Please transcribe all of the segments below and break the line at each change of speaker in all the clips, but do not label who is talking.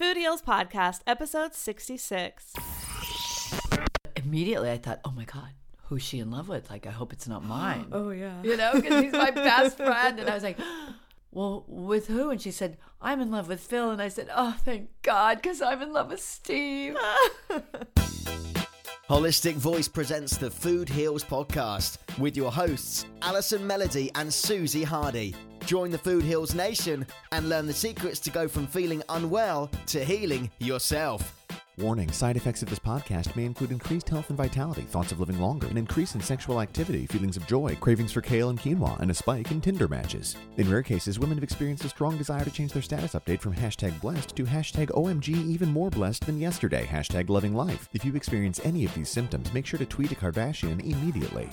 Food Heals Podcast, episode 66.
Immediately, I thought, oh my God, who's she in love with? Like, I hope it's not mine.
Oh, yeah.
You know, because he's my best friend. And I was like, well, with who? And she said, I'm in love with Phil. And I said, oh, thank God, because I'm in love with Steve.
Holistic Voice presents the Food Heals podcast with your hosts, Alison Melody and Susie Hardy. Join the Food Heals Nation and learn the secrets to go from feeling unwell to healing yourself.
Warning side effects of this podcast may include increased health and vitality, thoughts of living longer, an increase in sexual activity, feelings of joy, cravings for kale and quinoa, and a spike in Tinder matches. In rare cases, women have experienced a strong desire to change their status update from hashtag blessed to hashtag OMG even more blessed than yesterday, hashtag loving life. If you experience any of these symptoms, make sure to tweet a Kardashian immediately.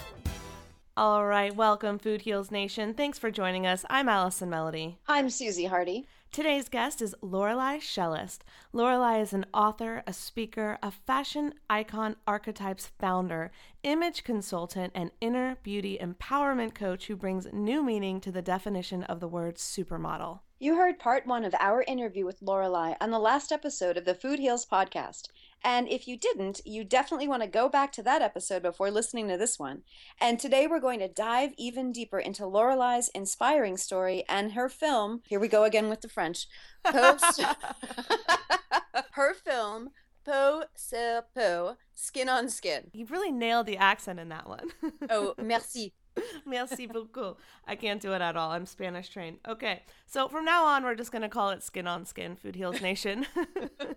All right, welcome, Food Heals Nation. Thanks for joining us. I'm Allison Melody.
I'm Susie Hardy.
Today's guest is Lorelei Shellist. Lorelei is an author, a speaker, a fashion icon archetypes founder, image consultant, and inner beauty empowerment coach who brings new meaning to the definition of the word supermodel.
You heard part one of our interview with Lorelei on the last episode of the Food Heals podcast. And if you didn't, you definitely want to go back to that episode before listening to this one. And today we're going to dive even deeper into Lorelei's inspiring story and her film. Here we go again with the French. Post her film Peau sur peau, skin on skin.
You really nailed the accent in that one.
oh, merci.
Merci beaucoup. I can't do it at all. I'm Spanish trained. Okay. So from now on, we're just going to call it Skin on Skin Food Heals Nation.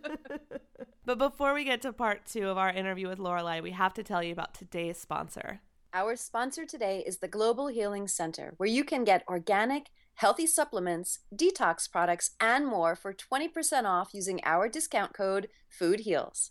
but before we get to part two of our interview with Lorelei, we have to tell you about today's sponsor.
Our sponsor today is the Global Healing Center, where you can get organic, healthy supplements, detox products, and more for 20% off using our discount code FOODHEALS.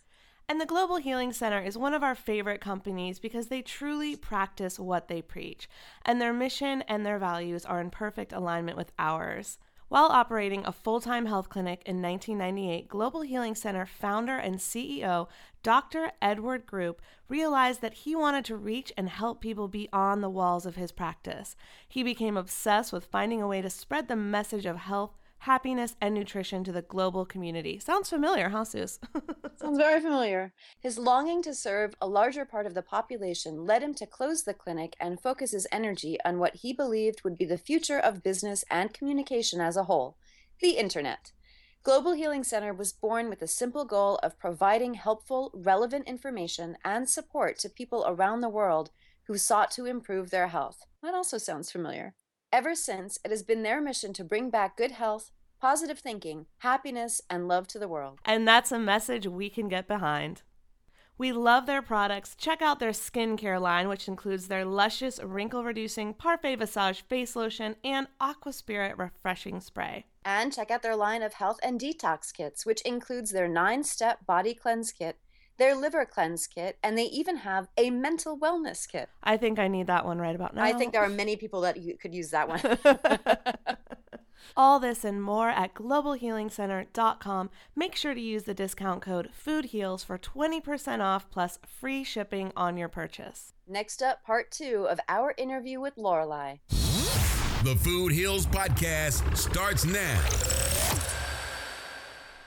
And the Global Healing Center is one of our favorite companies because they truly practice what they preach, and their mission and their values are in perfect alignment with ours. While operating a full time health clinic in 1998, Global Healing Center founder and CEO Dr. Edward Group realized that he wanted to reach and help people beyond the walls of his practice. He became obsessed with finding a way to spread the message of health happiness, and nutrition to the global community. Sounds familiar, huh, Sus?
Sounds very familiar. His longing to serve a larger part of the population led him to close the clinic and focus his energy on what he believed would be the future of business and communication as a whole the Internet. Global Healing Center was born with the simple goal of providing helpful, relevant information and support to people around the world who sought to improve their health. That also sounds familiar. Ever since, it has been their mission to bring back good health, positive thinking, happiness, and love to the world.
And that's a message we can get behind. We love their products. Check out their skincare line, which includes their luscious, wrinkle reducing Parfait Visage face lotion and Aqua Spirit refreshing spray.
And check out their line of health and detox kits, which includes their nine step body cleanse kit their liver cleanse kit, and they even have a mental wellness kit.
I think I need that one right about now.
I think there are many people that could use that one.
All this and more at globalhealingcenter.com. Make sure to use the discount code FOODHEALS for 20% off plus free shipping on your purchase.
Next up, part two of our interview with Lorelei.
The Food Heals podcast starts now.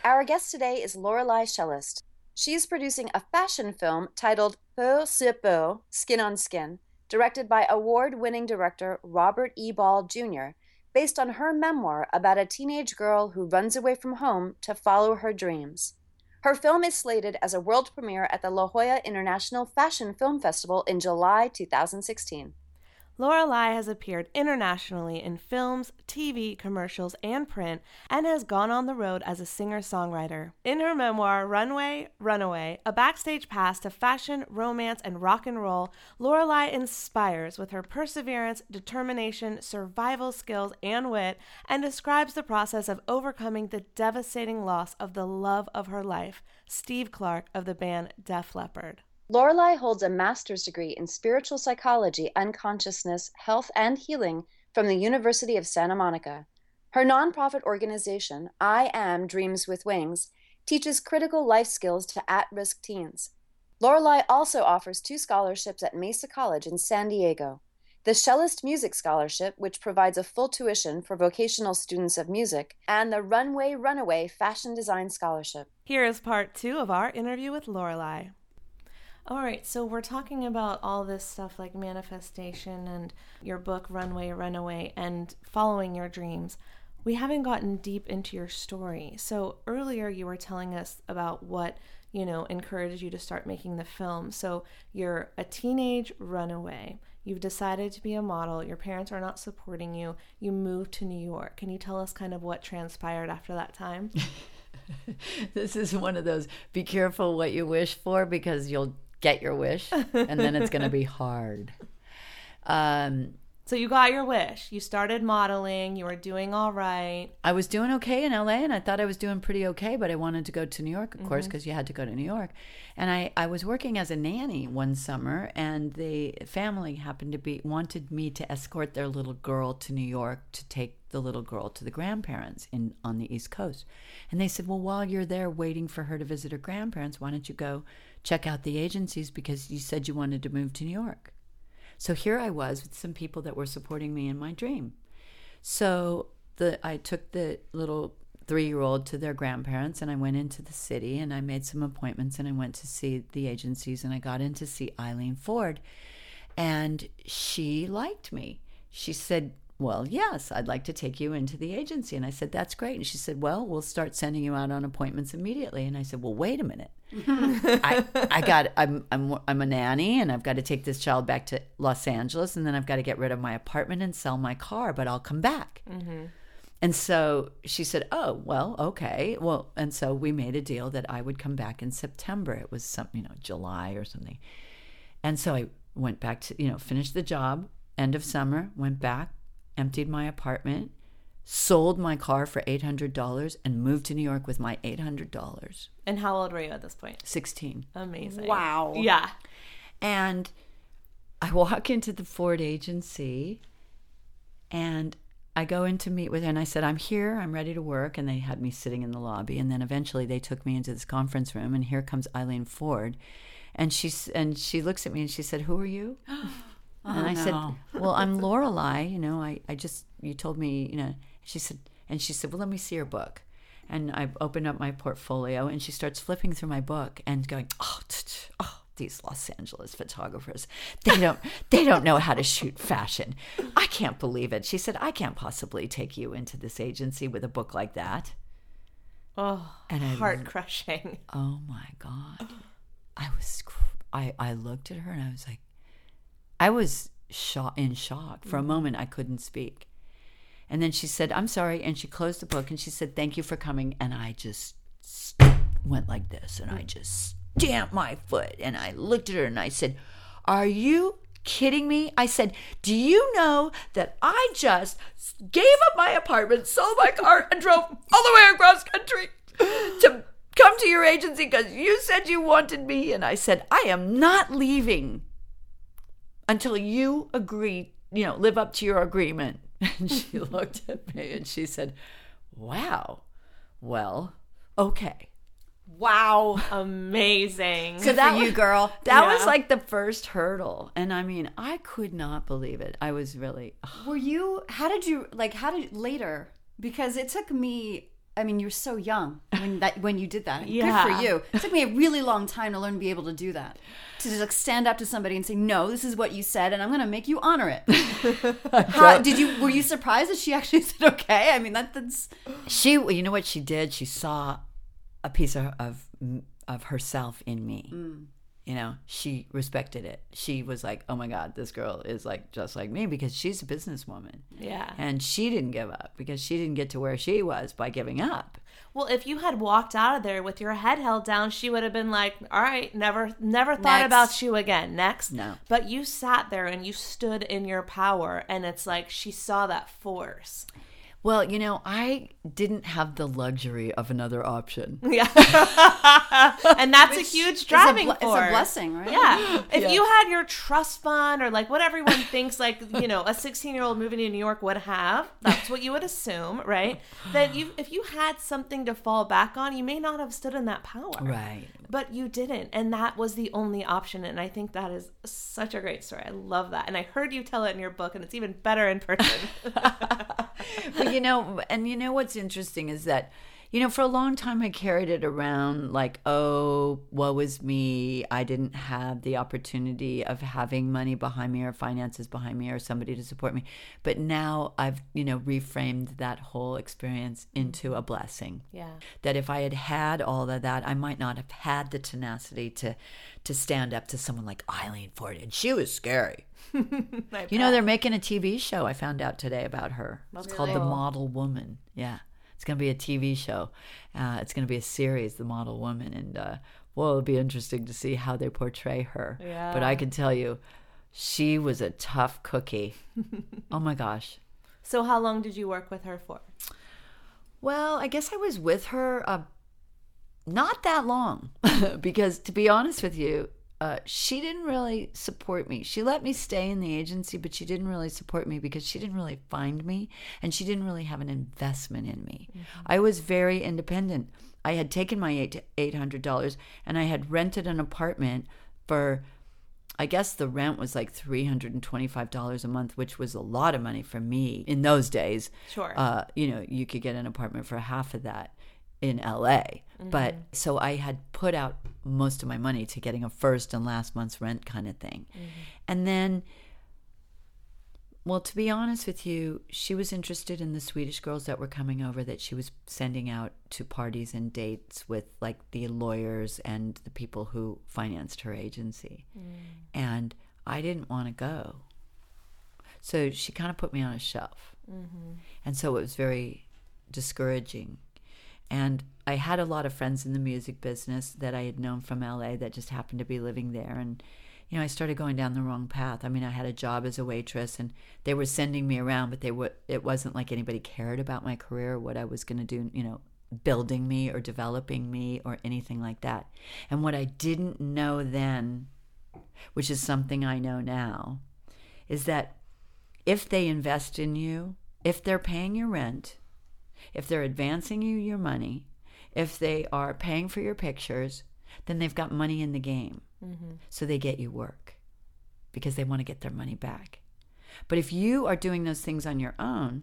Our guest today is Lorelei Shellist. She is producing a fashion film titled Peau sur peau, Skin on Skin, directed by award winning director Robert E. Ball Jr., based on her memoir about a teenage girl who runs away from home to follow her dreams. Her film is slated as a world premiere at the La Jolla International Fashion Film Festival in July 2016.
Lorelei has appeared internationally in films, TV, commercials, and print, and has gone on the road as a singer songwriter. In her memoir, Runway, Runaway, a backstage pass to fashion, romance, and rock and roll, Lorelei inspires with her perseverance, determination, survival skills, and wit, and describes the process of overcoming the devastating loss of the love of her life, Steve Clark of the band Def Leppard.
Lorelei holds a master's degree in spiritual psychology, unconsciousness, health, and healing from the University of Santa Monica. Her nonprofit organization, I Am Dreams with Wings, teaches critical life skills to at risk teens. Lorelei also offers two scholarships at Mesa College in San Diego the Shellist Music Scholarship, which provides a full tuition for vocational students of music, and the Runway Runaway Fashion Design Scholarship.
Here is part two of our interview with Lorelei. All right, so we're talking about all this stuff like manifestation and your book, Runway Runaway, and following your dreams. We haven't gotten deep into your story. So earlier you were telling us about what, you know, encouraged you to start making the film. So you're a teenage runaway. You've decided to be a model. Your parents are not supporting you. You move to New York. Can you tell us kind of what transpired after that time?
this is one of those be careful what you wish for because you'll get your wish and then it's going to be hard. Um,
so you got your wish. You started modeling. You were doing all right.
I was doing okay in LA and I thought I was doing pretty okay, but I wanted to go to New York, of course, because you had to go to New York. And I, I was working as a nanny one summer and the family happened to be wanted me to escort their little girl to New York to take the little girl to the grandparents in on the East Coast. And they said, Well, while you're there waiting for her to visit her grandparents, why don't you go check out the agencies because you said you wanted to move to New York? So here I was with some people that were supporting me in my dream. So the I took the little three year old to their grandparents and I went into the city and I made some appointments and I went to see the agencies and I got in to see Eileen Ford. And she liked me. She said, Well, yes, I'd like to take you into the agency. And I said, That's great. And she said, Well, we'll start sending you out on appointments immediately. And I said, Well, wait a minute. I, I got I'm I'm I'm a nanny and I've got to take this child back to Los Angeles and then I've got to get rid of my apartment and sell my car, but I'll come back. Mm-hmm. And so she said, "Oh, well, okay. Well, and so we made a deal that I would come back in September. It was some, you know, July or something. And so I went back to, you know, finished the job end of summer, went back, emptied my apartment, sold my car for $800 and moved to New York with my $800.
And how old were you at this point?
16.
Amazing.
Wow.
Yeah.
And I walk into the Ford agency and I go in to meet with her and I said, I'm here, I'm ready to work. And they had me sitting in the lobby. And then eventually they took me into this conference room and here comes Eileen Ford. And she's and she looks at me and she said, Who are you? and oh, I said, Well, I'm Lorelei, you know, I, I just you told me, you know, she said and she said, Well, let me see your book. And I opened up my portfolio and she starts flipping through my book and going, Oh, oh these Los Angeles photographers. They don't they don't know how to shoot fashion. I can't believe it. She said, I can't possibly take you into this agency with a book like that.
Oh,
And I
heart crushing.
Oh my God. I was I I looked at her and I was like, I was shock, in shock. For a mm-hmm. moment, I couldn't speak. And then she said, I'm sorry. And she closed the book and she said, Thank you for coming. And I just st- went like this and I mm-hmm. just stamped my foot and I looked at her and I said, Are you kidding me? I said, Do you know that I just gave up my apartment, sold my car, and drove all the way across country to come to your agency because you said you wanted me? And I said, I am not leaving until you agree, you know, live up to your agreement. And she looked at me and she said, Wow, well, okay.
Wow. Amazing.
So that
you,
was-
girl.
That was like the first hurdle. And I mean, I could not believe it. I was really,
Were you? How did you like? How did later? Because it took me. I mean, you were so young when that when you did that.
Yeah.
Good for you. It took me a really long time to learn to be able to do that. To just like stand up to somebody and say, "No, this is what you said, and I'm going to make you honor it." How, did you? Were you surprised that she actually said okay? I mean, that, that's
she, you know what she did? She saw a piece of, of, of herself in me. Mm. You know, she respected it. She was like, oh my God, this girl is like just like me because she's a businesswoman.
Yeah.
And she didn't give up because she didn't get to where she was by giving up.
Well, if you had walked out of there with your head held down, she would have been like, "All right, never never thought
Next.
about you again." Next.
No.
But you sat there and you stood in your power and it's like she saw that force.
Well, you know, I didn't have the luxury of another option.
Yeah. and that's a huge driving
it's a, bl-
force.
it's a blessing, right?
Yeah. If you had your trust fund or like what everyone thinks like, you know, a 16-year-old moving to New York would have, that's what you would assume, right? That you if you had something to fall back on, you may not have stood in that power.
Right.
But you didn't, and that was the only option and I think that is such a great story. I love that. And I heard you tell it in your book and it's even better in person.
but you know, and you know what's interesting is that, you know, for a long time, I carried it around like, oh, woe is me. I didn't have the opportunity of having money behind me or finances behind me or somebody to support me. But now I've, you know, reframed that whole experience into a blessing.
Yeah.
That if I had had all of that, I might not have had the tenacity to to stand up to someone like Eileen Ford. And she was scary. You know, they're making a TV show. I found out today about her. It's called The Model Woman. Yeah, it's going to be a TV show. Uh, it's going to be a series, The Model Woman, and uh, well, it'll be interesting to see how they portray her. But I can tell you, she was a tough cookie. oh my gosh.
So how long did you work with her for?
Well, I guess I was with her uh, not that long because, to be honest with you, uh, she didn't really support me. She let me stay in the agency, but she didn't really support me because she didn't really find me and she didn't really have an investment in me. I was very independent. I had taken my eight eight hundred dollars and I had rented an apartment for I guess the rent was like three hundred and twenty-five dollars a month, which was a lot of money for me in those days.
Sure.
Uh, you know, you could get an apartment for half of that in LA. But mm-hmm. so I had put out most of my money to getting a first and last month's rent kind of thing. Mm-hmm. And then well, to be honest with you, she was interested in the Swedish girls that were coming over that she was sending out to parties and dates with like the lawyers and the people who financed her agency. Mm. And I didn't want to go. So she kind of put me on a shelf. Mm-hmm. And so it was very discouraging. And I had a lot of friends in the music business that I had known from LA that just happened to be living there. And, you know, I started going down the wrong path. I mean, I had a job as a waitress and they were sending me around, but they would, it wasn't like anybody cared about my career, what I was going to do, you know, building me or developing me or anything like that. And what I didn't know then, which is something I know now, is that if they invest in you, if they're paying your rent, if they're advancing you your money, if they are paying for your pictures, then they've got money in the game. Mm-hmm. So they get you work because they want to get their money back. But if you are doing those things on your own,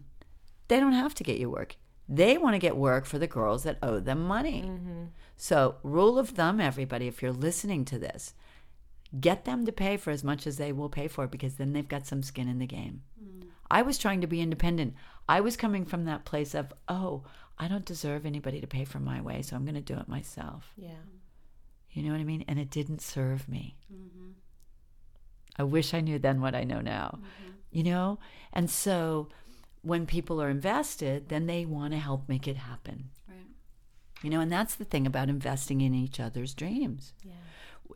they don't have to get you work. They want to get work for the girls that owe them money. Mm-hmm. So, rule of thumb, everybody, if you're listening to this, get them to pay for as much as they will pay for because then they've got some skin in the game. Mm. I was trying to be independent. I was coming from that place of, oh, I don't deserve anybody to pay for my way, so I'm going to do it myself.
Yeah.
You know what I mean? And it didn't serve me. Mm-hmm. I wish I knew then what I know now. Mm-hmm. You know? And so when people are invested, then they want to help make it happen.
Right.
You know, and that's the thing about investing in each other's dreams.
Yeah.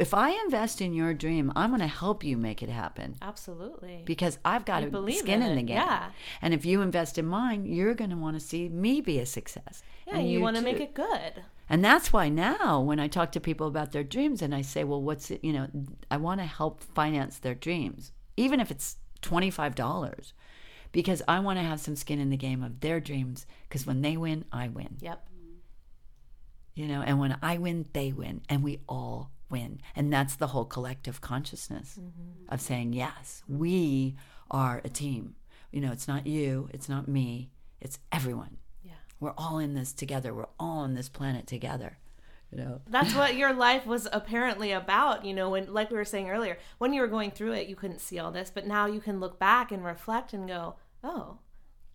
If I invest in your dream, I'm going to help you make it happen
Absolutely.
because I've got
You
a skin
in
in the game.
yeah.
And if you invest in mine, you're going to want to see me be a success.
yeah,
And
you, want to make it good.
And that's why now, when I talk to people about their dreams and I say, well, what's it, you know, I want to help finance their dreams, even if it's $25, because I want to have some skin in the game of their dreams, because when they win, I win,
Yep.
you know, and when I win, they win, and we all win. And that's the whole collective consciousness mm-hmm. of saying, yes, we are a team. You know, it's not you, it's not me, it's everyone.
Yeah.
We're all in this together. We're all on this planet together. You know,
That's what your life was apparently about, you know, when like we were saying earlier, when you were going through it, you couldn't see all this, but now you can look back and reflect and go, "Oh,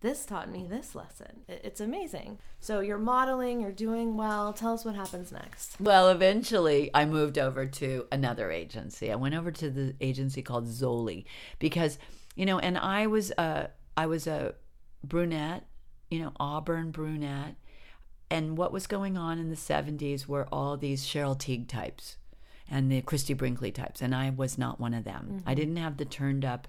this taught me this lesson." It's amazing. So you're modeling, you're doing well. Tell us what happens next.
Well, eventually I moved over to another agency. I went over to the agency called Zoli because, you know, and I was a I was a brunette, you know, auburn brunette. And what was going on in the 70s were all these Cheryl Tiegs types and the Christie Brinkley types, and I was not one of them. I mm-hmm. didn't have the turned up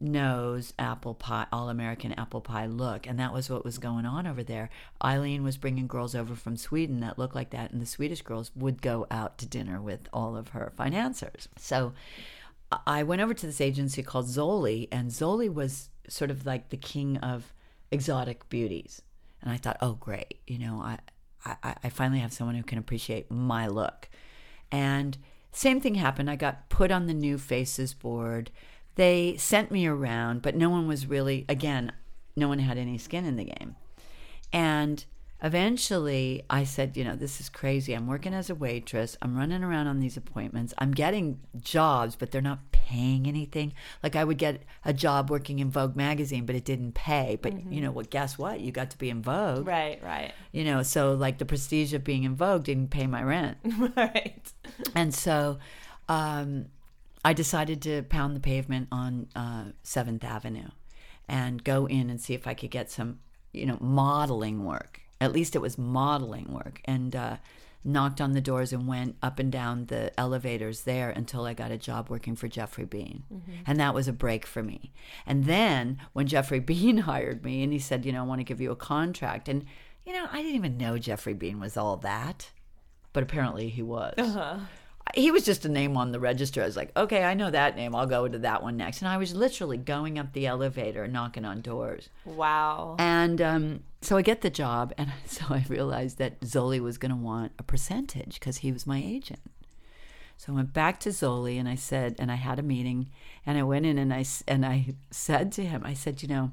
nose apple pie all american apple pie look and that was what was going on over there eileen was bringing girls over from sweden that looked like that and the swedish girls would go out to dinner with all of her financiers so I- i went over to this agency called zoli and zoli was sort of like the king of exotic beauties and i thought oh great you know i i, I finally have someone who can appreciate my look and same thing happened. I got put on the new faces board. They sent me around, but no one was really, again, no one had any skin in the game. And eventually I said, you know, this is crazy. I'm working as a waitress. I'm running around on these appointments. I'm getting jobs, but they're not paying anything. Like I would get a job working in Vogue magazine, but it didn't pay. But you know well, Guess what? You got to be in Vogue.
Right, right,
You know, so like the prestige of being in Vogue didn't pay my rent.
right.
And so um, I decided to pound the pavement on uh, 7th Avenue and go in and see if I could get some, you know, modeling work. At least it was modeling work. And uh, knocked on the doors and went up and down the elevators there until I got a job working for Geoffrey Beene. And that was a break for me. And then when Geoffrey Beene hired me and he said, you know, I want to give you a contract. And, you know, I didn't even know Geoffrey Beene was all that, but apparently he was he was just a name on the register. I was like, okay, I know that name. I'll go to that one next. And I was literally going up the elevator, knocking on doors.
Wow.
And um, so I get the job, and so I realized that Zoli was going to want a percentage because he was my agent. So I went back to Zoli, and I said, and I had a meeting, and I went in and I and I said to him, I said, you know,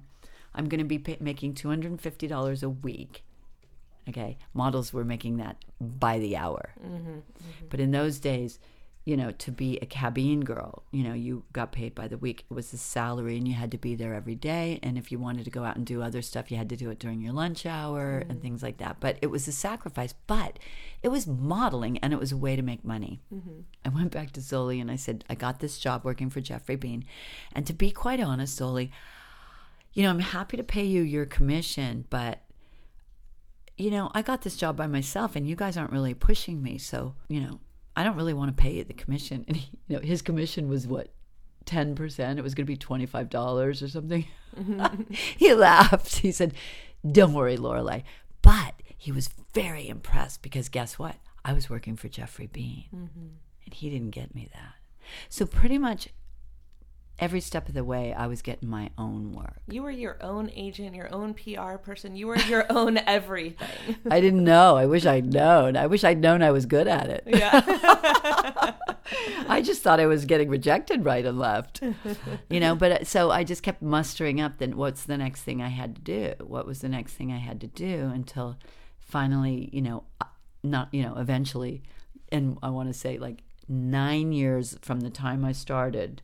I'm going to be pay- making two hundred and fifty dollars a week. Okay, models were making that by the hour, mm-hmm. Mm-hmm. but in those days, you know, to be a cabine girl, you know, you got paid by the week. It was a salary, and you had to be there every day. And if you wanted to go out and do other stuff, you had to do it during your lunch hour and mm-hmm. things like that. But it was a sacrifice. But it was modeling, and it was a way to make money. I went back to Zoli and I said, I got this job working for Geoffrey Beene. And to be quite honest, Zoli, you know, I'm happy to pay you your commission, but you know, I got this job by myself and you guys aren't really pushing me. So, you know, I don't really want to pay you the commission. And, he, you know, his commission was what? 10%. It was going to be $25 or something. Mm-hmm. he laughed. He said, Don't worry, Lorelei. But he was very impressed because guess what? I was working for Geoffrey Beene mm-hmm. and he didn't get me that. So, pretty much every step of the way, I was getting my own work.
You were your own agent, your own PR person. You were your own everything.
I didn't know. I wish I'd known. I wish I'd known I was good at it.
Yeah.
I just thought I was getting rejected right and left. you know, but uh, so I just kept mustering up then what's the next thing I had to do? What was the next thing I had to do until finally, you know, uh, not, you know, eventually and I want to say like 9 years from the time I started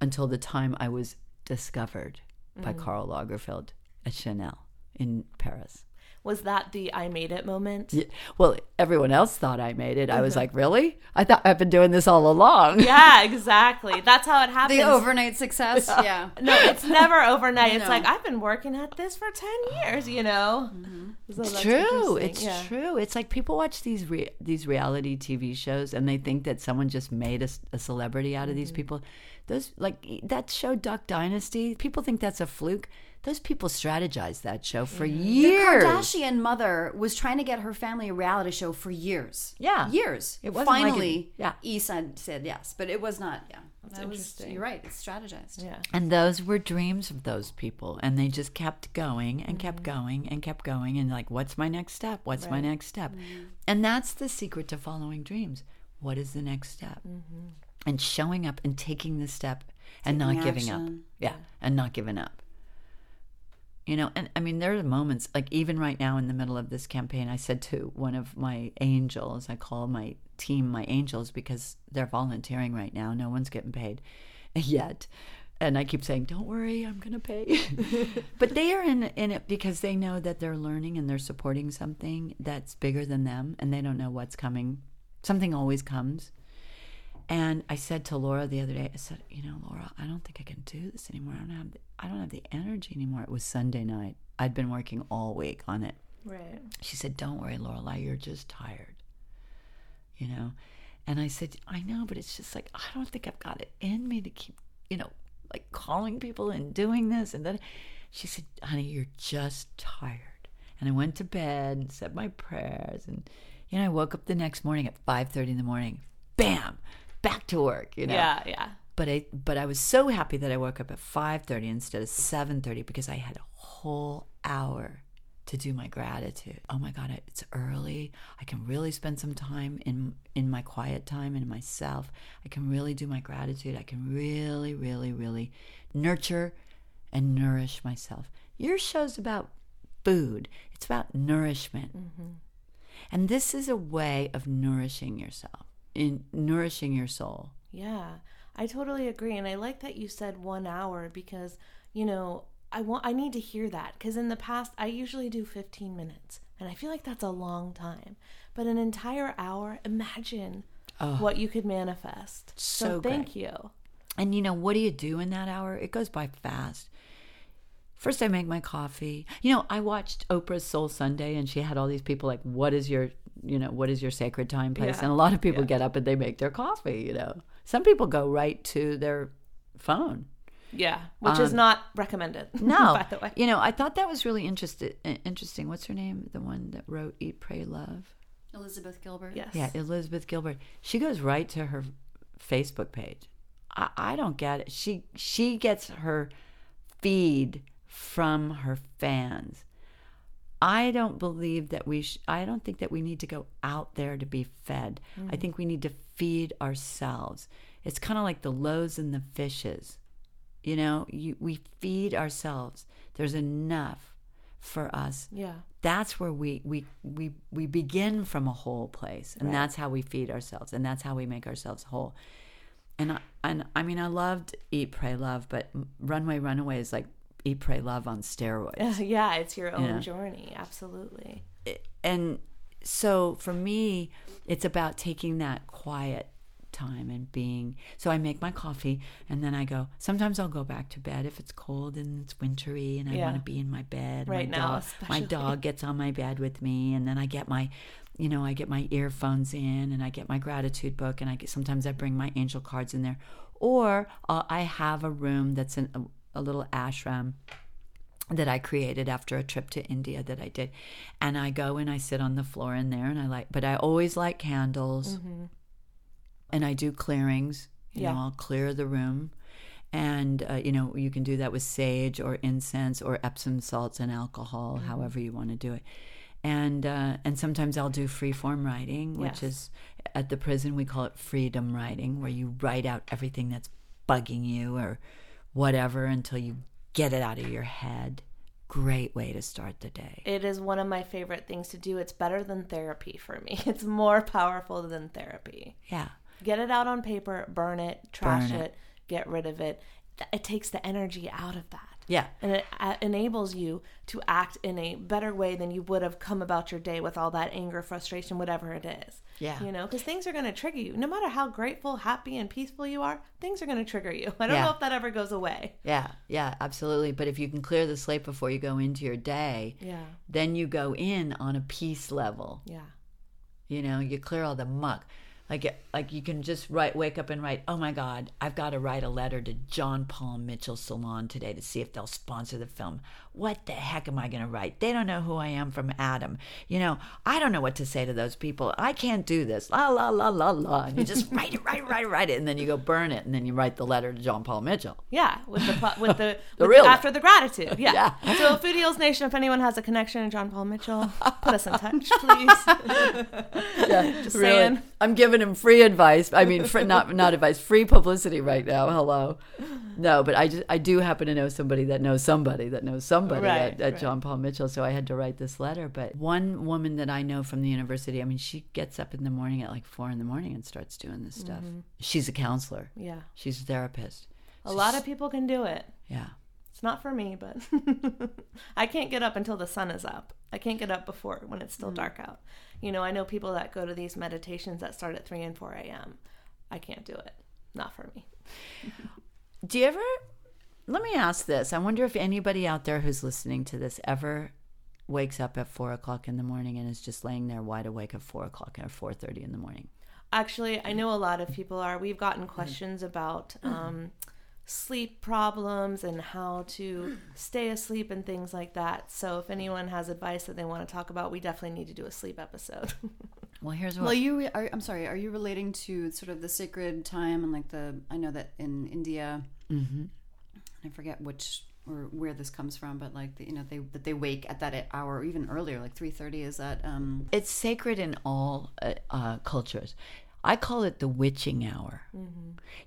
until the time I was discovered by mm-hmm. Karl Lagerfeld at Chanel in Paris.
Was that the I made it moment?
Yeah. Well, everyone else thought I made it. I was mm-hmm. like, really? I thought I've been doing this all along.
Yeah, exactly. That's how it happens.
The overnight success. Yeah.
no, it's never overnight. It's like I've been working at this for ten years. You know, mm-hmm. So
It's true. It's
Yeah.
true. It's like people watch these re- these reality TV shows and they think that someone just made a celebrity out of these people. Those like that show Duck Dynasty. People think that's a fluke. Those people strategized that show for years.
The
years.
Kardashian mother was trying to get her family a reality show for years.
Yeah.
Years.
It wasn't like it-
Finally,
yeah.
Issa said yes, but it was not. Yeah. That was,
interesting.
you're right. It's strategized.
Yeah.
And those were dreams of those people. And they just kept going and kept
Mm-hmm.
going and kept going. And like, what's my next step? What's my next step?
Mm-hmm.
And that's the secret to following dreams. What is the next step? And showing up and taking the step and not
Taking
giving up.
action.
Yeah. And not giving up. You know, and I mean, there are moments, like even right now in the middle of this campaign, I said to one of my angels, I call my team my angels because they're volunteering right now. No one's getting paid yet. And I keep saying, don't worry, I'm going to pay. but they are in, in it because they know that they're learning and they're supporting something that's bigger than them and they don't know what's coming. Something always comes. And I said to Laura the other day, I said, you know, Laura, I don't think I can do this anymore. I don't have the, I don't have the energy anymore. It was Sunday night. I'd been working all week on it.
Right.
She said, "Don't worry, Lorelei, you're just tired." You know, and I said, "I know, but it's just like I don't think I've got it in me to keep, you know, like calling people and doing this and then." She said, "Honey, you're just tired." And I went to bed and said my prayers, and you know, I woke up the next morning at five thirty in the morning. Bam, back to work. You know,
Yeah. Yeah.
but I but I was so happy that I woke up at 5:30 instead of 7:30 because I had a whole hour to do my gratitude. Oh my god, it's early. I can really spend some time in in my quiet time and in myself. I can really do my gratitude. I can really really really nurture and nourish myself. Your show's about food, it's about nourishment. Mm-hmm. And this is a way of nourishing yourself, in nourishing your soul.
Yeah, I totally agree, and I like that you said one hour because you know I want I need to hear that because in the past I usually do fifteen minutes, and I feel like that's a long time. But an entire hour, imagine what you could manifest. So,
so
thank you.
And you know, what do you do in that hour? It goes by fast. First, I make my coffee. You know, I watched Oprah's Soul Sunday, and she had all these people like, "What is your, you know, what is your sacred time place?"
Yeah.
And a lot of people get up and they make their coffee. You know, some people go right to their phone.
Yeah, which is not recommended.
Um, No,
by the way.
you know, I thought that was really interested, interesting. What's her name? The one that wrote "Eat, Pray, Love."
Elizabeth Gilbert.
Yes.
Yeah, Elizabeth Gilbert. She goes right to her Facebook page. I, I don't get it. She she gets her feed from her fans. I don't believe that we. Sh- I don't think that we need to go out there to be fed. I mm. think we need to feed ourselves. It's kind of like the loaves and the fishes. You know, you, we feed ourselves. There's enough for us
Yeah.
that's where we we we we begin from a whole place and
Right.
that's how we feed ourselves and that's how we make ourselves whole and I, and I mean I loved eat pray love but runway runaway is like eat pray love on steroids
yeah, it's your own
Yeah.
journey. Absolutely.
and so for me it's about taking that quiet time and being so i make my coffee and then i go sometimes i'll go back to bed if it's cold and it's wintry and i
Yeah.
want to be in my bed
Right
my
now,
dog, my dog gets on my bed with me and then i get my you know i get my earphones in and i get my gratitude book and i get sometimes i bring my angel cards in there or uh, i have a room that's in a, little ashram that I created after a trip to India that I did. And I go and I sit on the floor in there and I like, but I always light candles and I do clearings. You
Yeah.
know, I'll clear the room. And, uh, you know, you can do that with sage or incense or Epsom salts and alcohol, however you want to do it. And uh, and sometimes I'll do free form writing, which
Yes.
is at the prison we call it freedom writing, where you write out everything that's bugging you or whatever until you get it out of your head. Great way to start the day.
It is one of my favorite things to do. It's better than therapy for me. It's more powerful than therapy.
Yeah.
Get it out on paper, burn it, trash
Burn
it.
it.
get rid of it. It takes the energy out of that.
Yeah.
And it uh, enables you to act in a better way than you would have come about your day with all that anger, frustration, whatever it is.
Yeah.
You know, because things are going to trigger you. No matter how grateful, happy, and peaceful you are, things are going to trigger you. I don't
Yeah.
know if that ever goes away.
Yeah, yeah, absolutely. But if you can clear the slate before you go into your day,
Yeah.
then you go in on a peace level.
Yeah.
You know, you clear all the muck. Like, like you can just write, wake up and write. Oh my God, I've got to write a letter to John Paul Mitchell Salon today to see if they'll sponsor the film. What the heck am I going to write? They don't know who I am from Adam. You know, I don't know what to say to those people. I can't do this. La la la la la. And you just write it, write it, write it, write it, and then you go burn it, and then you write the letter to John Paul Mitchell.
Yeah, with the with the,
The
with
real one.
after the gratitude. Yeah.
Yeah.
So Food Heals Nation, if anyone has a connection to John Paul Mitchell, put us in touch, please.
Yeah,
Just saying.
I'm giving him free advice. I mean, not not advice, free publicity right now. Hello. No, but I just I do happen to know somebody that knows somebody that knows somebody
Right,
at, at
right.
John Paul Mitchell, so I had to write this letter. But one woman that I know from the university, I mean, she gets up in the morning at like four in the morning and starts doing this stuff.
Mm-hmm.
She's a counselor.
Yeah.
She's a therapist.
A lot of people can do it.
Yeah.
It's not for me, but I can't get up until the sun is up. I can't get up before when it's still dark out. You know, I know people that go to these meditations that start at 3 and 4 a.m. I can't do it. Not for me.
Do you ever? Let me ask this. I wonder if anybody out there who's listening to this ever wakes up at four o'clock in the morning and is just laying there wide awake at four o'clock or four thirty in the morning.
Actually, I know a lot of people are. We've gotten questions about um, sleep problems and how to stay asleep and things like that. So if anyone has advice that they want to talk about, we definitely need to do a sleep episode.
Well, here's what.
Well, you are. I'm sorry. Are you relating to sort of the sacred time and like the? I know that in India,
Mm-hmm.
I forget which or where this comes from, but like the, you know they that they wake at that hour or even earlier, like three thirty. Is that? um
it's sacred in all uh, uh, cultures. I call it the witching hour.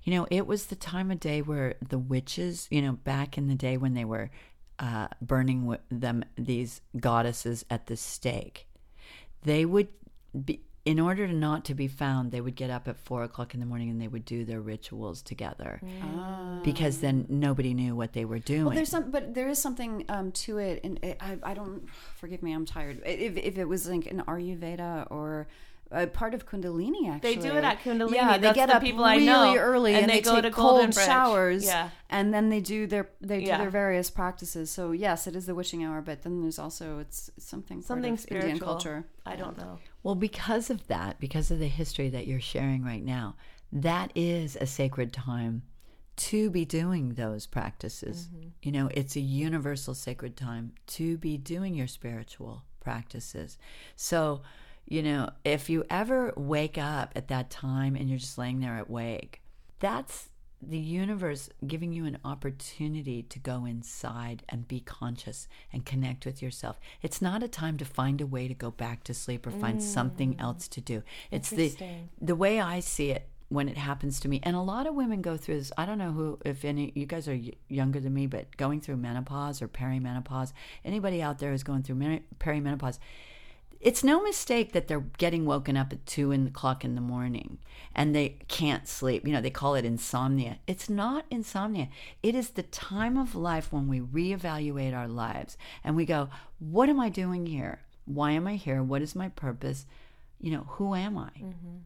You know, it was the time of day where the witches, you know, back in the day when they were uh, burning them these goddesses at the stake, they would be in order to not to be found. They would get up at four o'clock in the morning and they would do their rituals together because then nobody knew what they were doing.
Well, there's some, but there is something um, to it, and it, I, I don't. Forgive me, I'm tired. If, if it was like an Ayurveda or a part of Kundalini, actually,
They do it at Kundalini.
Yeah, they
That's
get
the
up
people I
really
know.
early,
And
and,
they
they,
go
take
to Golden
cold
Bridge.
showers.
Yeah.
and then they do their they do
Yeah.
their various practices. So yes, it is the witching hour, but then there's also it's something part
Something
of
spiritual.
Indian culture.
I don't know.
Well, because of that, because of the history that you're sharing right now, that is a sacred time to be doing those practices. Mm-hmm. You know, it's a universal sacred time to be doing your spiritual practices. So, you know, if you ever wake up at that time and you're just laying there awake, that's the universe giving you an opportunity to go inside and be conscious and connect with yourself. It's not a time to find a way to go back to sleep or find something mm. else to do. It's the the way I see it when it happens to me. And a lot of women go through this. I don't know who if any you guys are y- younger than me, but going through menopause or perimenopause, anybody out there who's going through perimenopause, it's no mistake that they're getting woken up at two o'clock in the morning and they can't sleep. You know, they call it insomnia. It's not insomnia. It is the time of life when we reevaluate our lives and we go, what am I doing here? Why am I here? What is my purpose? You know, who am I? Mm-hmm.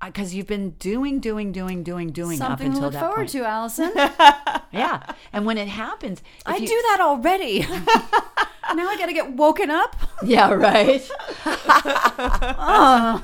Uh, because you've been doing, doing, doing, doing, doing up
Something to look forward
point.
to, Allison.
Yeah, and when it happens,
I
you-
do that already. now I got to get woken up.
Yeah, right. Ah.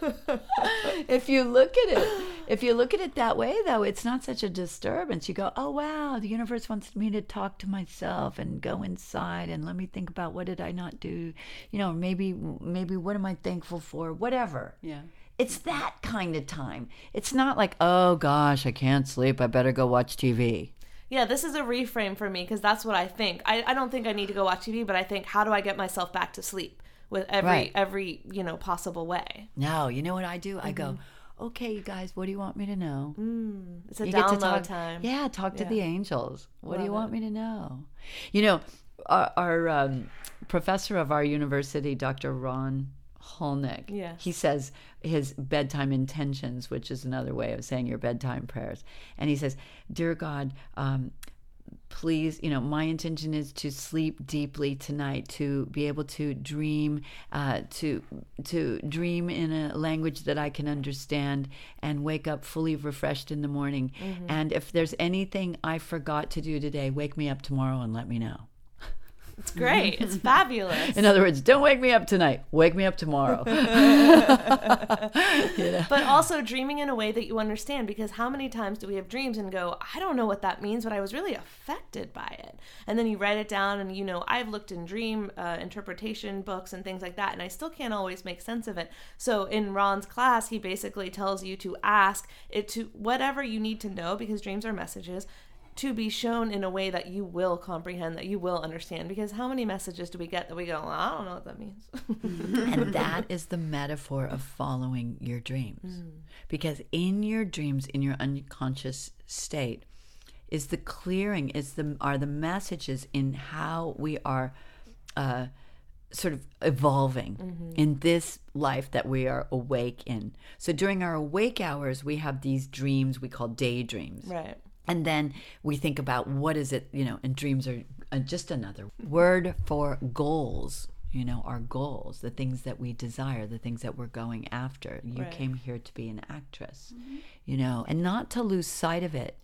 if you look at it, if you look at it that way, though, it's not such a disturbance. You go, "Oh wow, the universe wants me to talk to myself and go inside and let me think about what did I not do, you know, maybe maybe what am I thankful for, whatever."
Yeah.
It's that kind of time. It's not like, "Oh gosh, I can't sleep. I better go watch TV."
Yeah, this is a reframe for me because that's what I think. I, I don't think I need to go watch TV, but I think how do I get myself back to sleep with every
Right.
every you know possible way.
No, you know what I do? I go, "Okay, you guys, what do you want me to know?"
It's a
You
download
to talk,
time.
Yeah, talk to
Yeah.
the angels. What do you
Love
want me to know? You know, our, our um, professor of our university, Dr. Ron Hulnick,
Yes.
he says his bedtime intentions, which is another way of saying your bedtime prayers. And he says, Dear God, um, please you know my intention is to sleep deeply tonight to be able to dream uh, to to dream in a language that i can understand and wake up fully refreshed in the morning and if there's anything i forgot to do today wake me up tomorrow and let me know
It's great. It's fabulous.
in other words don't wake me up tonight. Wake me up tomorrow.
But also dreaming in a way that you understand because how many times do we have dreams and go i don't know what that means but i was really affected by it. And then you write it down and you know i've looked in dream uh, interpretation books and things like that and i still can't always make sense of it. So in ron's class he basically tells you to ask it to whatever you need to know because dreams are messages to be shown in a way that you will comprehend, that you will understand. Because how many messages do we get that we go, well, I don't know what that means?
and that is the metaphor of following your dreams. Because in your dreams, in your unconscious state, is the clearing, is the are the messages in how we are uh, sort of evolving in this life that we are awake in. So during our awake hours, we have these dreams we call daydreams.
right.
And then we think about what is it, you know, and dreams are uh, just another word for goals. You know, our goals, the things that we desire, the things that we're going after. You
Right.
came here to be an actress, you know, and not to lose sight of it.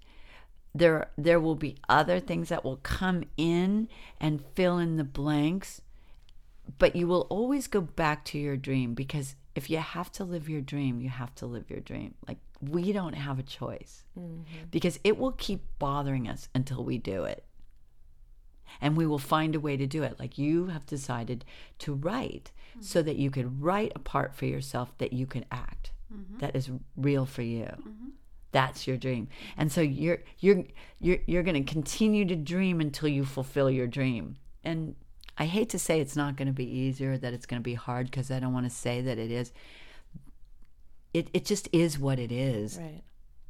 There, there will be other things that will come in and fill in the blanks, but you will always go back to your dream because if you have to live your dream, you have to live your dream. Like we don't have a choice mm-hmm. because it will keep bothering us until we do it. And we will find a way to do it. Like you have decided to write mm-hmm. so that you could write a part for yourself that you can act mm-hmm. that is real for you. That's your dream. And so you're you're you're you're going to continue to dream until you fulfill your dream. And I hate to say it's not going to be easier, that it's going to be hard because I don't want to say that it is. It it just is what it is
Right.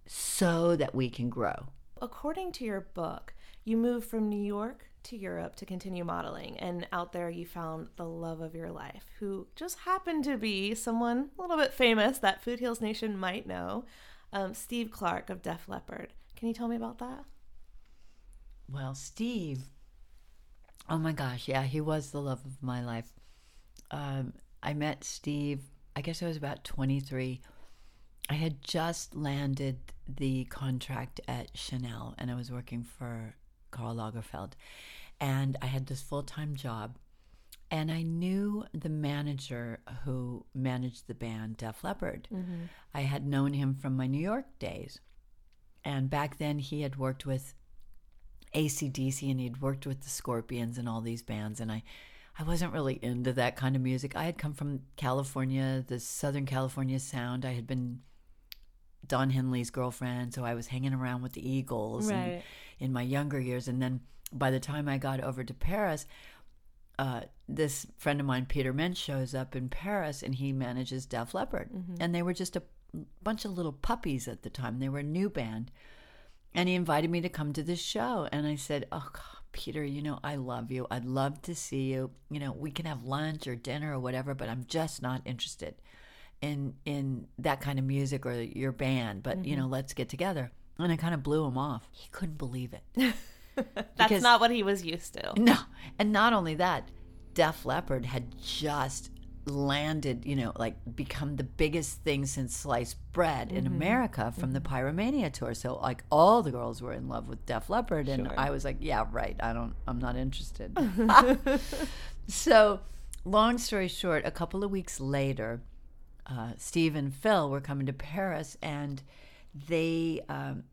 so that we can grow.
According to your book, you moved from New York to Europe to continue modeling, and out there you found the love of your life, who just happened to be someone a little bit famous that Food Heals Nation might know, um, Steve Clark of Def Leppard. Can you tell me about that?
Well, Steve, oh my gosh, yeah, he was the love of my life. Um, I met Steve, I guess I was about 23. I had just landed the contract at Chanel and I was working for Karl Lagerfeld. And I had this full time job. And I knew the manager who managed the band Def Leppard. I had known him from my New York days. And back then, he had worked with ACDC and he'd worked with the Scorpions and all these bands. And I, I wasn't really into that kind of music. I had come from California, the Southern California sound. I had been Don Henley's girlfriend, so I was hanging around with the Eagles and-
Right.
in my younger years. And then by the time I got over to Paris, uh, this friend of mine, Peter Mensch, shows up in Paris and he manages Def Leppard. And they were just a bunch of little puppies at the time. They were a new band. And he invited me to come to this show. And I said, Oh, God, Peter, you know, I love you. I'd love to see you. You know, we can have lunch or dinner or whatever, but I'm just not interested in in that kind of music or your band. But, you know, mm-hmm. let's get together. And I kind of blew him off. He couldn't believe it.
That's not what he was used to.
No. And not only that, Def Leppard had just landed, you know, like become the biggest thing since sliced bread in America from the Pyromania tour. So like all the girls were in love with Def Leppard and I was like, yeah, right. I don't I'm not interested. so, long story short, a couple of weeks later, uh, Steve and Phil were coming to Paris and they um,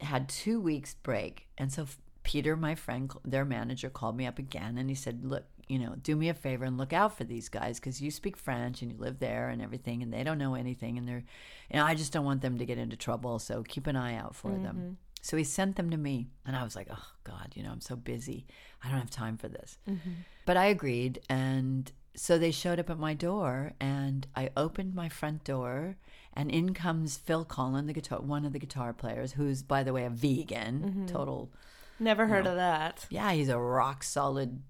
had two weeks break. And so Peter, my friend, their manager, called me up again and he said, Look, you know, do me a favor and look out for these guys because you speak French and you live there and everything and they don't know anything. And they're, you know, I just don't want them to get into trouble. So keep an eye out for them. Mm-hmm. So he sent them to me. And I was like, Oh, God, you know, I'm so busy. I don't have time for this. Mm-hmm. But I agreed. And so they showed up at my door, and I opened my front door, and in comes Phil Collen, the guitar, one of the guitar players, who's, by the way, a vegan, mm-hmm. total.
Never heard of that.
Yeah, he's a rock solid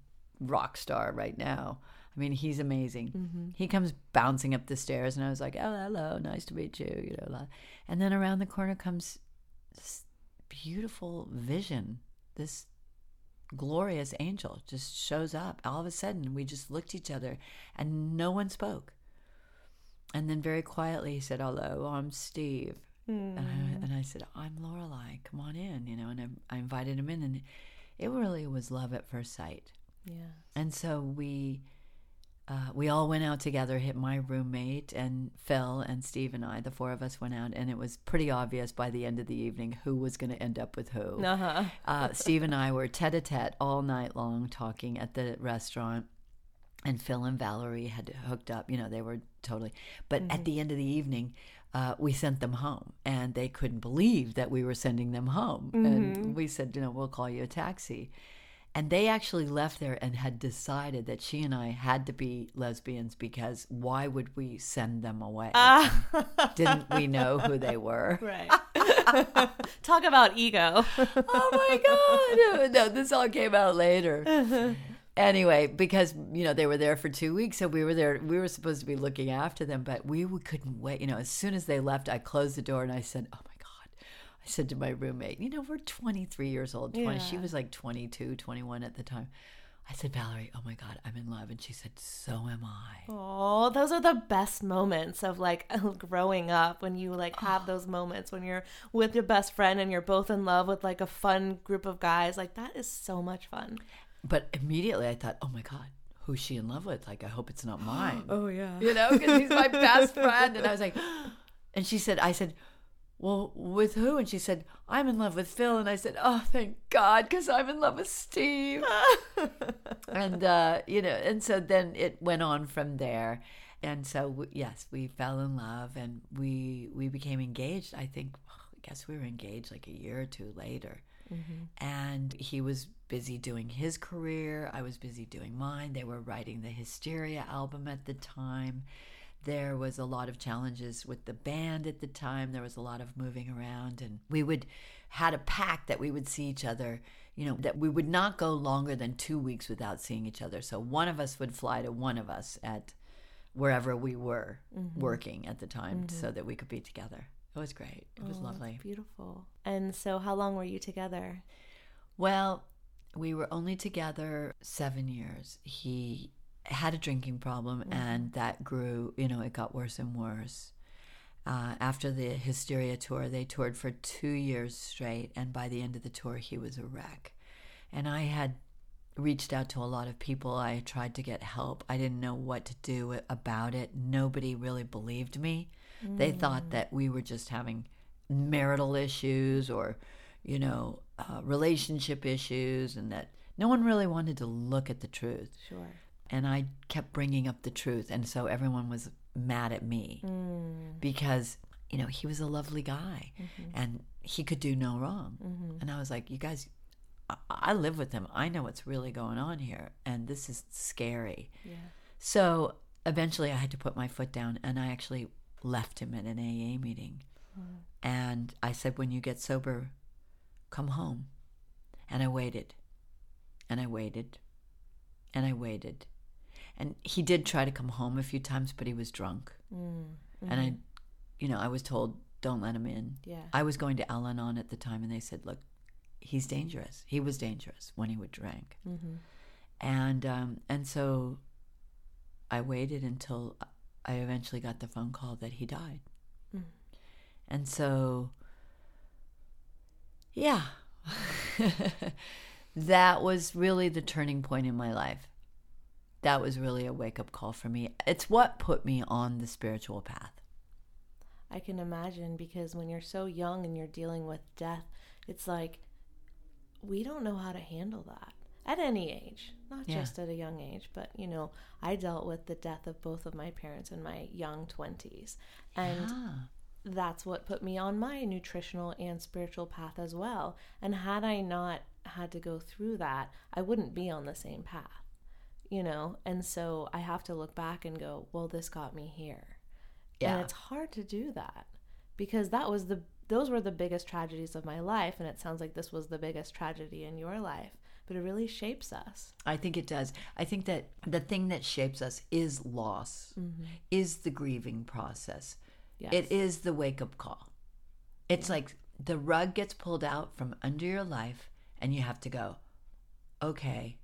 rock star right now. I mean, he's amazing. Mm-hmm. He comes bouncing up the stairs, and I was like, "Oh, hello, nice to meet you," you know. la- And then around the corner comes this beautiful vision, this glorious angel just shows up. All of a sudden, we just looked at each other, and no one spoke. And then very quietly, he said, "Hello, I'm Steve." And, I, mm. and I said, "I'm Lorelei. Come on in," you know. And I, I invited him in, and it really was love at first sight.
Yeah.
And so we uh, we all went out together. Hit my roommate and Phil and Steve and I. The four of us went out, and it was pretty obvious by the end of the evening who was going to end up with who.
Uh-huh.
Uh, Steve and I were tete a tete all night long, talking at the restaurant. And Phil and Valerie had hooked up. You know, they were totally. But at the end of the evening, uh, we sent them home, and they couldn't believe that we were sending them home. And we said, you know, we'll call you a taxi. And they actually left there and had decided that she and I had to be lesbians because why would we send them away? Ah. Didn't we know who they were?
Right. Talk about ego.
oh my god no this all came out later anyway because you know they were there for two weeks so we were there we were supposed to be looking after them but we couldn't wait you know as soon as they left i closed the door and i said oh my god i said to my roommate you know we're 23 years old 20 she was like 22 21 at the time i said valerie oh my god i'm in love and she said so am i
Oh, those are the best moments of like growing up when you like have those moments when you're with your best friend and you're both in love with like a fun group of guys. Like that is so much fun.
but immediately i thought oh my god who's she in love with like i hope it's not mine
Oh yeah.
you know, because he's my best friend. And I was like, and she said, I said, well, with who? And she said, I'm in love with Phil. And I said, oh, thank God, because I'm in love with Steve. and, uh, you know, and so then it went on from there. And so, yes, we fell in love and we, we became engaged. I think, I guess we were engaged like a year or two later. And he was busy doing his career. I was busy doing mine. They were writing the Hysteria album at the time. There was a lot of challenges with the band at the time. There was a lot of moving around, and we would had a pact that we would see each other. You know that we would not go longer than two weeks without seeing each other. So one of us would fly to one of us at wherever we were mm-hmm. working at the time, mm-hmm. so that we could be together. It was great. It was oh, lovely.
Beautiful. And so, how long were you together?
Well, we were only together seven years. He had a drinking problem, and that grew. You know, it got worse and worse. Uh, after the Hysteria tour, they toured for two years straight, and by the end of the tour, he was a wreck. And I had reached out to a lot of people. I tried to get help. I didn't know what to do about it. Nobody really believed me. They thought that we were just having marital issues or, you know, uh, relationship issues, and that no one really wanted to look at the truth.
Sure.
And I kept bringing up the truth, and so everyone was mad at me mm. because you know he was a lovely guy mm-hmm. and he could do no wrong. Mm-hmm. And I was like, you guys. I- I live with him. I know what's really going on here, and this is scary. Yeah. So eventually, I had to put my foot down, and I actually left him at an AA meeting. Mm. And I said, When you get sober, come home. And I waited, and I waited, and I waited. And he did try to come home a few times, but he was drunk. Mm, and I, mm-hmm. you know, I was told, Don't let him in.
Yeah.
I was going to Al Anon at the time, and they said, Look, he's dangerous. He was dangerous when he would drink. Mm-hmm. And um, and so I waited until I eventually got the phone call that he died. Mm. And so, yeah, that was really the turning point in my life. That was really a wake up call for me. It's what put me on the spiritual path.
I can imagine because when you're so young and you're dealing with death, it's like we don't know how to handle that at any age, not
Yeah.
just at a young age, but you know, I dealt with the death of both of my parents in my young 20s. And
Ah,
that's what put me on my nutritional and spiritual path as well. And had I not had to go through that, I wouldn't be on the same path, you know? And so I have to look back and go, well, this got me here.
Yeah.
And it's hard to do that because that was the, those were the biggest tragedies of my life. And it sounds like this was the biggest tragedy in your life, but it really shapes us.
I think it does. I think that the thing that shapes us is loss, mm-hmm. is the grieving process.
Yes.
It is the wake up call. It's like the rug gets pulled out from under your life, and you have to go, okay,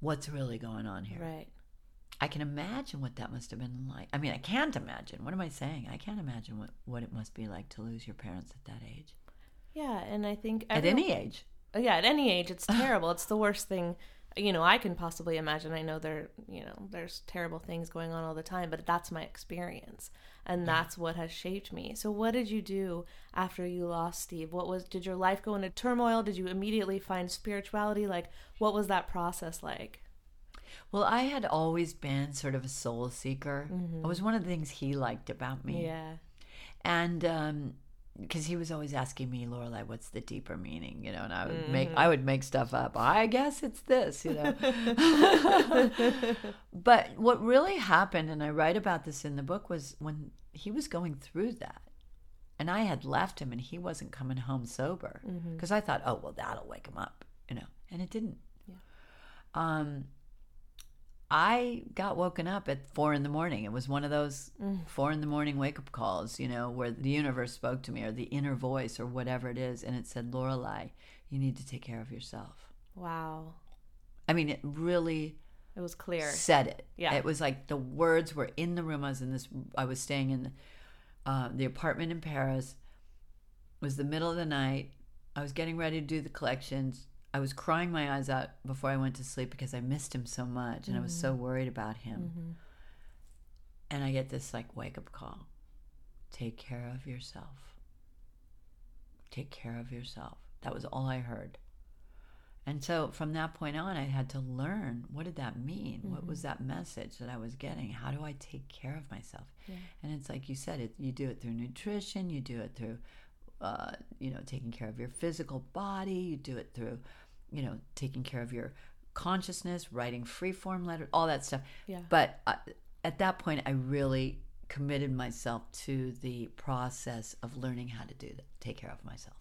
what's really going on here?
Right.
I can imagine what that must have been like. I mean, I can't imagine. What am I saying? I can't imagine what, what it must be like to lose your parents at that age.
Yeah. And I think
At
everyone-
any age.
Uh, yeah at any age it's terrible it's the worst thing you know i can possibly imagine i know there you know there's terrible things going on all the time but that's my experience and that's what has shaped me. So what did you do after you lost steve? What was did your life go into turmoil? Did you immediately find spirituality? Like what was that process like?
Well, I had always been sort of a soul seeker. It was one of the things he liked about me.
yeah.
And um because he was always asking me lorelei what's the deeper meaning? You know and i would make i would make stuff up. I guess it's this you know. But what really happened and i write about this in the book was when he was going through that and i had left him and he wasn't coming home sober because i thought oh well that'll wake him up you know and it didn't. Um I got woken up at four in the morning. It was one of those four in the morning wake up calls, you know, where the universe spoke to me or the inner voice or whatever it is. And it said, Lorelei, you need to take care of yourself.
wow
I mean, it really
it was clear
said it.
Yeah.
It was like the words were in the room. I was in this, I was staying in uh, the apartment in Paris. It was the middle of the night. I was getting ready to do the collections. I was crying my eyes out before I went to sleep because I missed him so much and I was so mm-hmm. worried about him. Mm-hmm. And I get this like wake up call take care of yourself. Take care of yourself. That was all I heard. And so from that point on, I had to learn what did that mean? What was mm-hmm. that message that I was getting? How do I take care of myself? And it's like you said, it, you do it through nutrition, you do it through, uh, you know, taking care of your physical body, you do it through, you know, taking care of your consciousness, writing free form letters, all that stuff.
Yeah.
But uh, at that point, I really committed myself to the process of learning how to do that, take care of myself.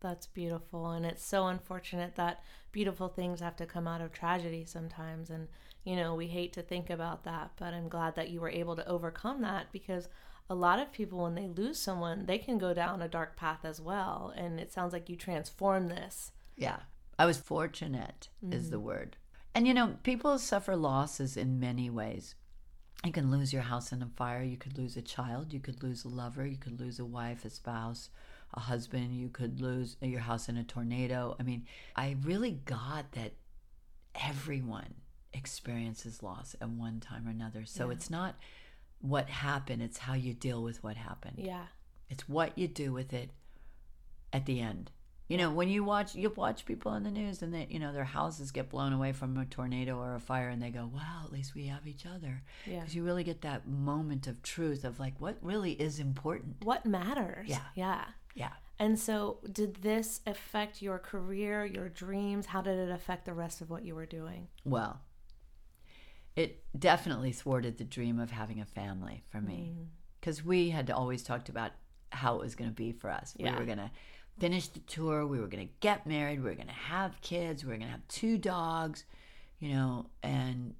That's beautiful. And it's so unfortunate that beautiful things have to come out of tragedy sometimes. And, you know, we hate to think about that, but I'm glad that you were able to overcome that because a lot of people, when they lose someone, they can go down a dark path as well. And it sounds like you transform this.
Yeah. I was fortunate, is the mm-hmm. word. And, you know, people suffer losses in many ways. You can lose your house in a fire. You could lose a child. You could lose a lover. You could lose a wife, a spouse, a husband. You could lose your house in a tornado. I mean, I really got that everyone experiences loss at one time or another. So it's not what happened, it's how you deal with what happened.
Yeah.
It's what you do with it at the end. You know, when you watch you watch people on the news and they you know their houses get blown away from a tornado or a fire and they go, "Wow, at least we have each other."
Yeah.
Cuz you really get that moment of truth of like what really is important.
What matters?
Yeah.
Yeah.
Yeah.
And so, did this affect your career, your dreams? How did it affect the rest of what you were doing?
Well, it definitely thwarted the dream of having a family for me
Mm.
because we had always talked about how it was going to be for us.
Yeah.
We were going to finish the tour, we were going to get married, we were going to have kids, we were going to have two dogs, you know, and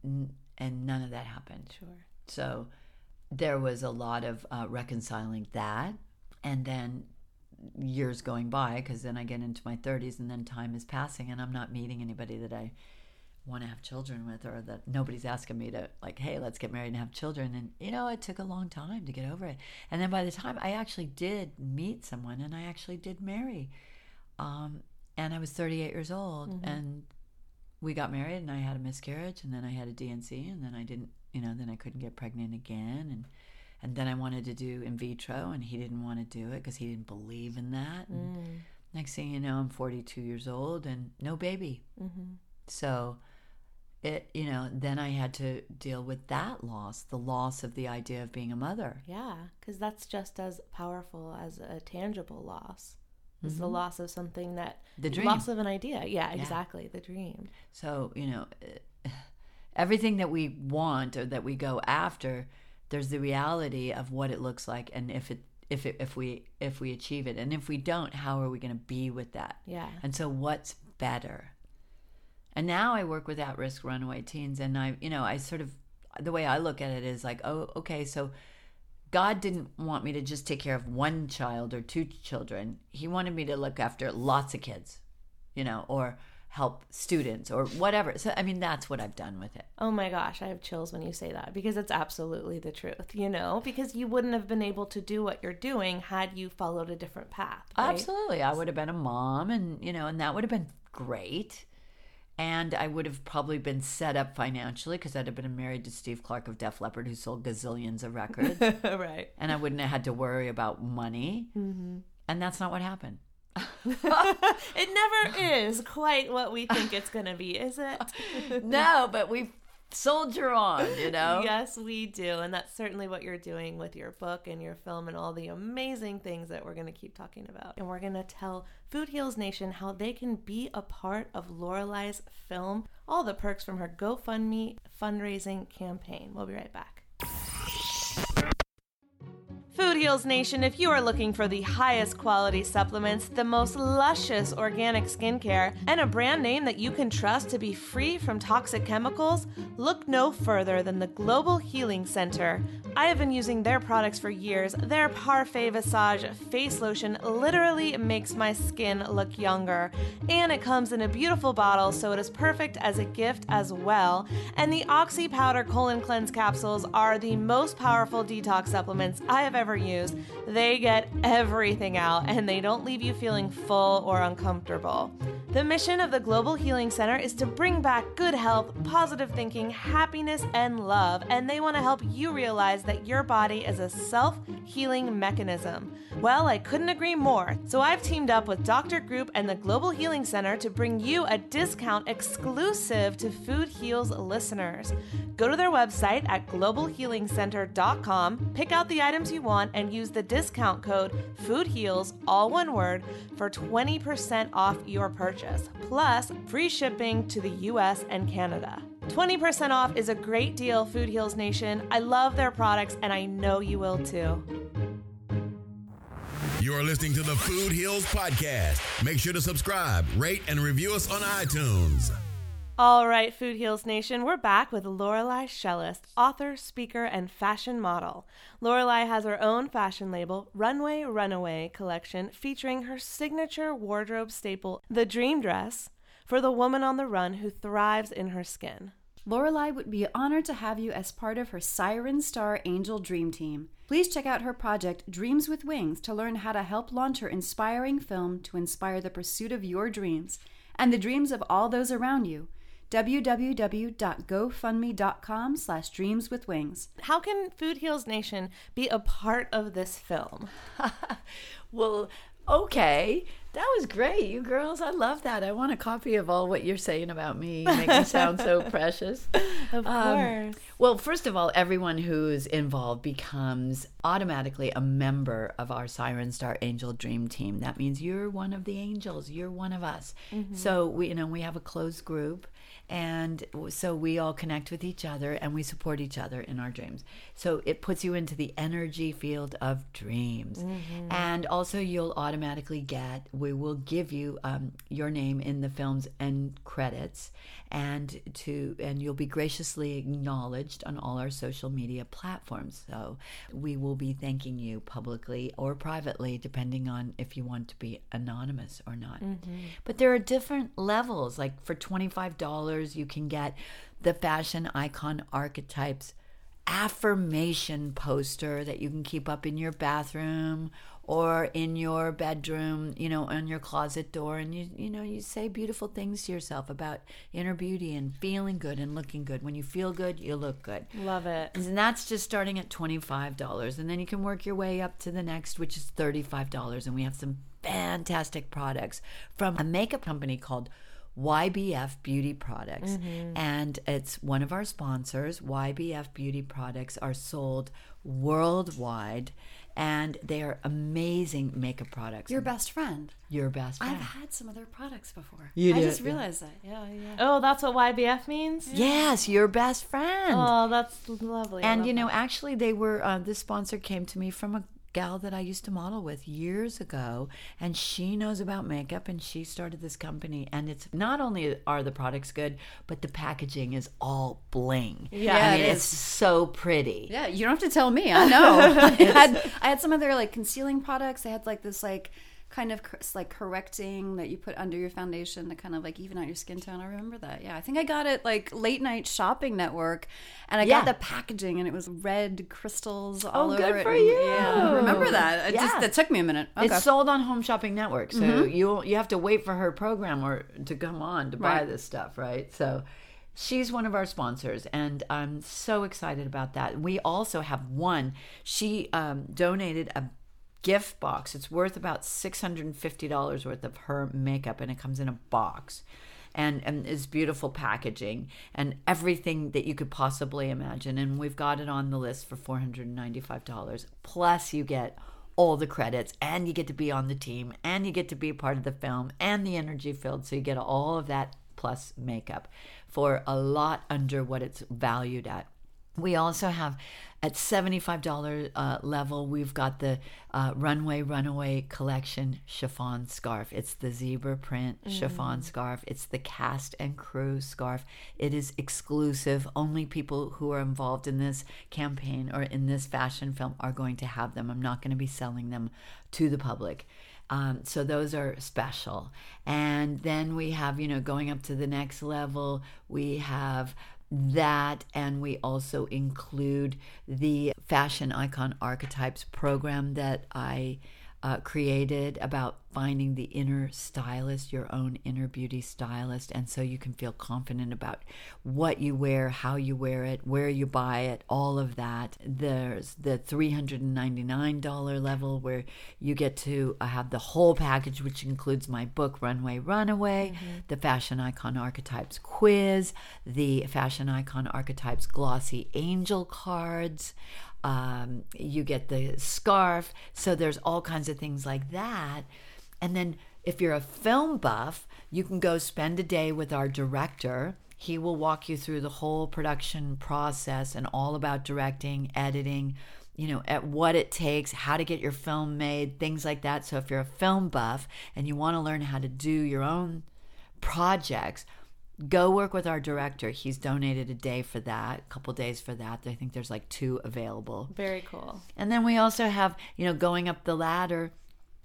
and none of that happened.
Sure.
So there was a lot of uh, reconciling that. And then years going by, because then I get into my 30s and then time is passing and I'm not meeting anybody that I want to have children with or that nobody's asking me to, like, hey, let's get married and have children. And, you know, it took a long time to get over it. And then by the time I actually did meet someone and I actually did marry, um, and I was 38 years old mm-hmm. and we got married and I had a miscarriage and then I had a D&C and then I didn't, you know, then I couldn't get pregnant again and and then I wanted to do in vitro and he didn't want to do it because he didn't believe in that. And mm. next thing you know, I'm 42 years old and no baby. Mm-hmm. So it, you know, then I had to deal with that loss, the loss of the idea of being a mother.
Yeah, because that's just as powerful as a tangible loss. It's the loss of something that
Mm-hmm. The dream.
loss of an idea. Yeah, exactly. The dream.
So, you know, everything that we want or that we go after, there's the reality of what it looks like and if it if it, if we if we achieve it and if we don't, how are we going to be with that?
Yeah.
And so what's better? And now I work with at-risk runaway teens and I, you know, I sort of the way I look at it is like, oh, okay, so God didn't want me to just take care of one child or two children. He wanted me to look after lots of kids, you know, or help students or whatever. So, I mean, that's what I've done with it.
Oh my gosh, I have chills when you say that because it's absolutely the truth, you know, because you wouldn't have been able to do what you're doing had you followed a different path. right?
Absolutely. I would have been a mom and, you know, and that would have been great. And I would have probably been set up financially because I'd have been married to Steve Clark of Def Leppard, who sold gazillions of records.
right.
and I wouldn't have had to worry about money. Mm-hmm. And that's not what happened.
It never is quite what we think it's going to be, is it?
no, but we soldier on, you know?
Yes, we do. And that's certainly what you're doing with your book and your film and all the amazing things that we're going to keep talking about. And we're going to tell Food Heals Nation how they can be a part of Lorelei's film, all the perks from her GoFundMe fundraising campaign. We'll be right back. Food Heals Nation, if you are looking for the highest quality supplements, the most luscious organic skincare, and a brand name that you can trust to be free from toxic chemicals, look no further than the Global Healing Center. I have been using their products for years. Their Parfait Visage face lotion literally makes my skin look younger. And it comes in a beautiful bottle, so it is perfect as a gift as well. And the Oxy Powder Colon Cleanse capsules are the most powerful detox supplements I have ever used. They get everything out and they don't leave you feeling full or uncomfortable. The mission of the Global Healing Center is to bring back good health, positive thinking, happiness, and love, and they want to help you realize that your body is a self healing mechanism. Well, I couldn't agree more. So I've teamed up with Dr. Group and the Global Healing Center to bring you a discount exclusive to Food Heals listeners. Go to their website at globalhealingcenter.com, pick out the items you want, and use the discount code FOODHEALS, all one word, for 20% off your purchase, plus free shipping to the US and Canada. 20% off is a great deal, Food Heals Nation. I love their products and I know you will too.
You're listening to the Food Heals Podcast. Make sure to subscribe, rate, and review us on iTunes.
All right, Food Heals Nation, we're back with Lorelei Shellist, author, speaker, and fashion model. Lorelei has her own fashion label, Runway Runaway collection, featuring her signature wardrobe staple, the dream dress, for the woman on the run who thrives in her skin.
Lorelei would be honored to have you as part of her Siren Star Angel Dream Team. Please check out her project Dreams with Wings to learn how to help launch her inspiring film to inspire the pursuit of your dreams and the dreams of all those around you www.gofundme.com slash dreams with wings.
How can Food Heals Nation be a part of this film?
well, okay. That was great, you girls. I love that. I want a copy of all what you're saying about me. You make me sound so precious.
Of
Um,
course.
well, first of all, everyone who's involved becomes automatically a member of our Siren Star Angel Dream Team. That means you're one of the angels. You're one of us. So we, you know, we have a closed group, and so we all connect with each other and we support each other in our dreams. So it puts you into the energy field of dreams. Mm-hmm. And also, you'll automatically get, we will give you um, your name in the film's end credits and to and you'll be graciously acknowledged on all our social media platforms so we will be thanking you publicly or privately depending on if you want to be anonymous or not mm-hmm. but there are different levels like for $25 colors you can get, the fashion icon archetypes affirmation poster that you can keep up in your bathroom or in your bedroom, you know, on your closet door and you you know, you say beautiful things to yourself about inner beauty and feeling good and looking good. When you feel good, you look good.
Love it.
And that's just starting at $25 and then you can work your way up to the next which is $35 and we have some fantastic products from a makeup company called YBF Beauty Products. And it's one of our sponsors. YBF Beauty Products are sold worldwide and they are amazing makeup products.
Your best friend.
Your best friend.
I've had some of their products before.
You
I
did,
just
yeah.
realized that. Yeah, yeah.
Oh, that's what YBF means?
yes, your best friend.
Oh, that's lovely.
And
love
you know
that.
actually they were uh, this sponsor came to me from a gal that i used to model with years ago and she knows about makeup and she started this company and it's not only are the products good but the packaging is all bling
Yeah,
i
it
mean
is.
it's so pretty
Yeah, you don't have to tell me. I know. I had I had some of their like concealing products. They had like this like kind of like correcting that you put under your foundation to kind of like even out your skin tone. I remember that. Yeah, I think I got it like late night shopping network, and I
Yeah.
got the packaging and it was red crystals all
Oh,
over
good
it.
for
and-
you.
Yeah, I remember that. It
Yeah.
just that took me a minute. Okay.
It's sold on Home Shopping Network, so you you have to wait for her program or to come on to buy
Right.
this stuff, right? So she's one of our sponsors, and I'm so excited about that. We also have one. She um, donated a gift box. It's worth about six hundred and fifty dollars worth of her makeup, and it comes in a box. And, and is beautiful packaging and everything that you could possibly imagine. And we've got it on the list for $495. Plus, you get all the credits and you get to be on the team and you get to be a part of the film and the energy filled so you get all of that plus makeup for a lot under what it's valued at we also have at $75 uh, level we've got the uh, runway runaway collection chiffon scarf. It's the zebra print chiffon scarf. It's the cast and crew scarf. It is exclusive. Only people who are involved in this campaign or in this fashion film are going to have them. I'm not going to be selling them to the public. Um, so those are special. And then we have, you know, going up to the next level, we have that, and we also include the Fashion Icon Archetypes program that I uh, created about finding the inner stylist, your own inner beauty stylist. And so you can feel confident about what you wear, how you wear it, where you buy it, all of that. There's the $399 level where you get to uh, have the whole package, which includes my book, Runway Runaway, the Fashion Icon Archetypes quiz, the Fashion Icon Archetypes glossy angel cards. Um, you get the scarf. So there's all kinds of things like that. And then if you're a film buff, you can go spend a day with our director, He will walk you through the whole production process and all about directing, editing, you know, at what it takes, how to get your film made, things like that. So if you're a film buff and you want to learn how to do your own projects, go work with our director. He's donated a day for that, a couple days for that. I think there's like two available.
Very cool.
And then we also have, you know, going up the ladder,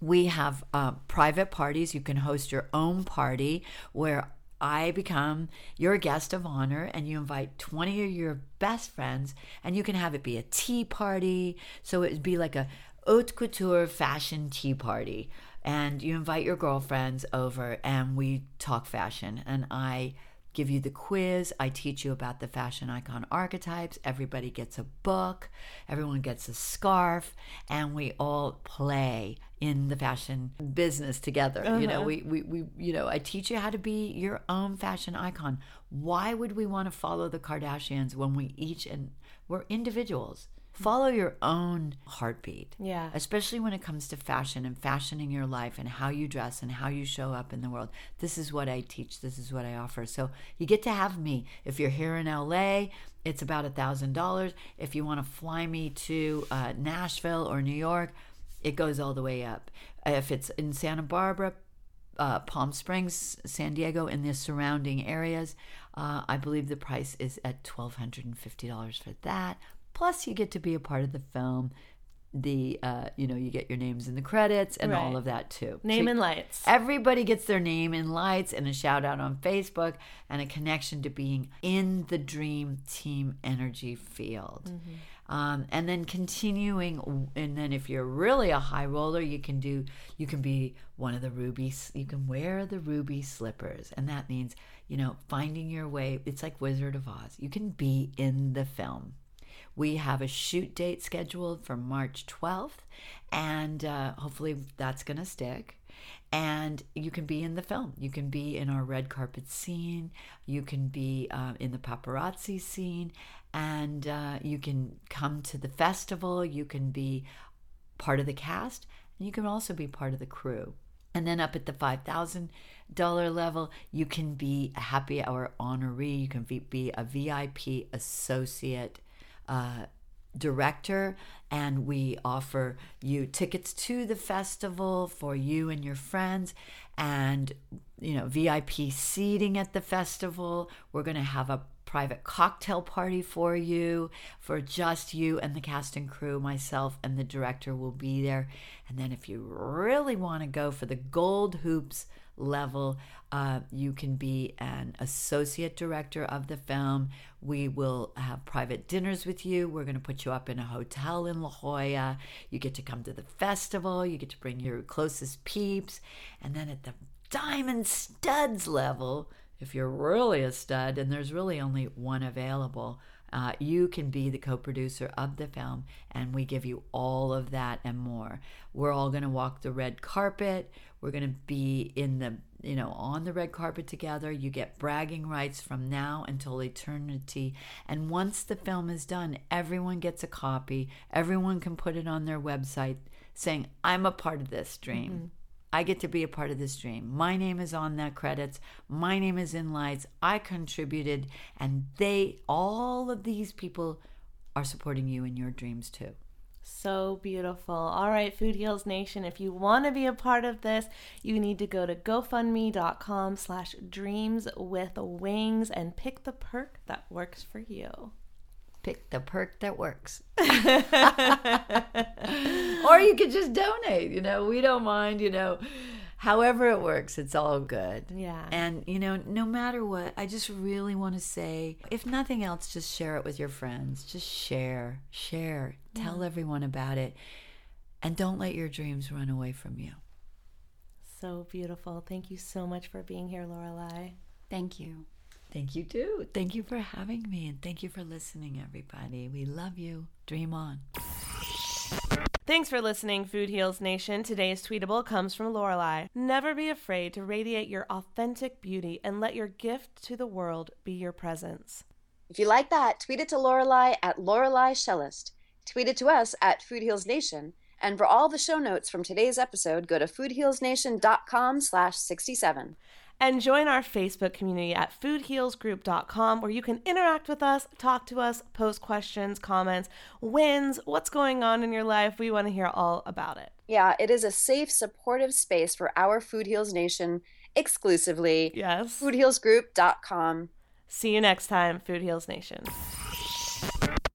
we have uh, private parties. You can host your own party where I become your guest of honor and you invite 20 of your best friends and you can have it be a tea party. So it would be like a haute couture fashion tea party. And you invite your girlfriends over and we talk fashion. And I give you the quiz. I teach you about the fashion icon archetypes. Everybody gets a book, everyone gets a scarf, and we all play in the fashion business together. Uh-huh. You know, we, we, we, you know, I teach you how to be your own fashion icon. Why would we want to follow the Kardashians when we each and we're individuals? Follow your own heartbeat.
Yeah.
Especially when it comes to fashion and fashioning your life and how you dress and how you show up in the world. This is what I teach. This is what I offer. So you get to have me. If you're here in LA, it's about a thousand dollars. If you want to fly me to uh, Nashville or New York, it goes all the way up. If it's in Santa Barbara, uh, Palm Springs, San Diego, in the surrounding areas, uh, I believe the price is at twelve hundred and fifty dollars for that. Plus, you get to be a part of the film. The uh, you know you get your names in the credits and right. all of that too.
Name so and lights.
Everybody gets their name in lights and a shout out on Facebook and a connection to being in the dream team energy field. Mm-hmm. Um, and then continuing and then if you're really a high roller you can do you can be one of the rubies you can wear the ruby slippers and that means you know finding your way it's like wizard of oz you can be in the film we have a shoot date scheduled for March 12th, and uh, hopefully that's going to stick. And you can be in the film. You can be in our red carpet scene. You can be uh, in the paparazzi scene. And uh, you can come to the festival. You can be part of the cast. And you can also be part of the crew. And then up at the $5,000 level, you can be a happy hour honoree. You can be, be a VIP associate uh, director and we offer you tickets to the festival for you and your friends and you know VIP seating at the festival. We're going to have a private cocktail party for you for just you and the cast and crew myself and the director will be there. And then if you really want to go for the gold hoops level. Uh, you can be an associate director of the film. We will have private dinners with you. We're going to put you up in a hotel in La Jolla. You get to come to the festival. You get to bring your closest peeps. And then at the diamond studs level, if you're really a stud, and there's really only one available, uh, you can be the co producer of the film, and we give you all of that and more. We're all going to walk the red carpet. We're going to be in the, you know, on the red carpet together. You get bragging rights from now until eternity. And once the film is done, everyone gets a copy. Everyone can put it on their website saying, I'm a part of this dream. Mm-hmm. I get to be a part of this dream. My name is on that credits. My name is in lights. I contributed, and they, all of these people, are supporting you in your dreams too.
So beautiful. All right, Food Heals Nation, if you want to be a part of this, you need to go to gofundme.com slash dreams with wings and pick the perk that works for you
pick the perk that works. or you could just donate, you know, we don't mind, you know. However it works, it's all good.
Yeah.
And you know, no matter what, I just really want to say, if nothing else, just share it with your friends. Just share, share, yeah. tell everyone about it. And don't let your dreams run away from you.
So beautiful. Thank you so much for being here, Lorelei.
Thank you.
Thank you too. Thank you for having me and thank you for listening, everybody. We love you. Dream on.
Thanks for listening, Food Heals Nation. Today's tweetable comes from Lorelei. Never be afraid to radiate your authentic beauty and let your gift to the world be your presence.
If you like that, tweet it to Lorelei at Lorelei Shellist. Tweet it to us at Food Heals Nation. And for all the show notes from today's episode, go to foodhealsnation.com slash 67.
And join our Facebook community at foodhealsgroup.com where you can interact with us, talk to us, post questions, comments, wins, what's going on in your life. We want to hear all about it.
Yeah, it is a safe, supportive space for our Food Heals Nation exclusively.
Yes.
Foodhealsgroup.com.
See you next time, Food Heals Nation.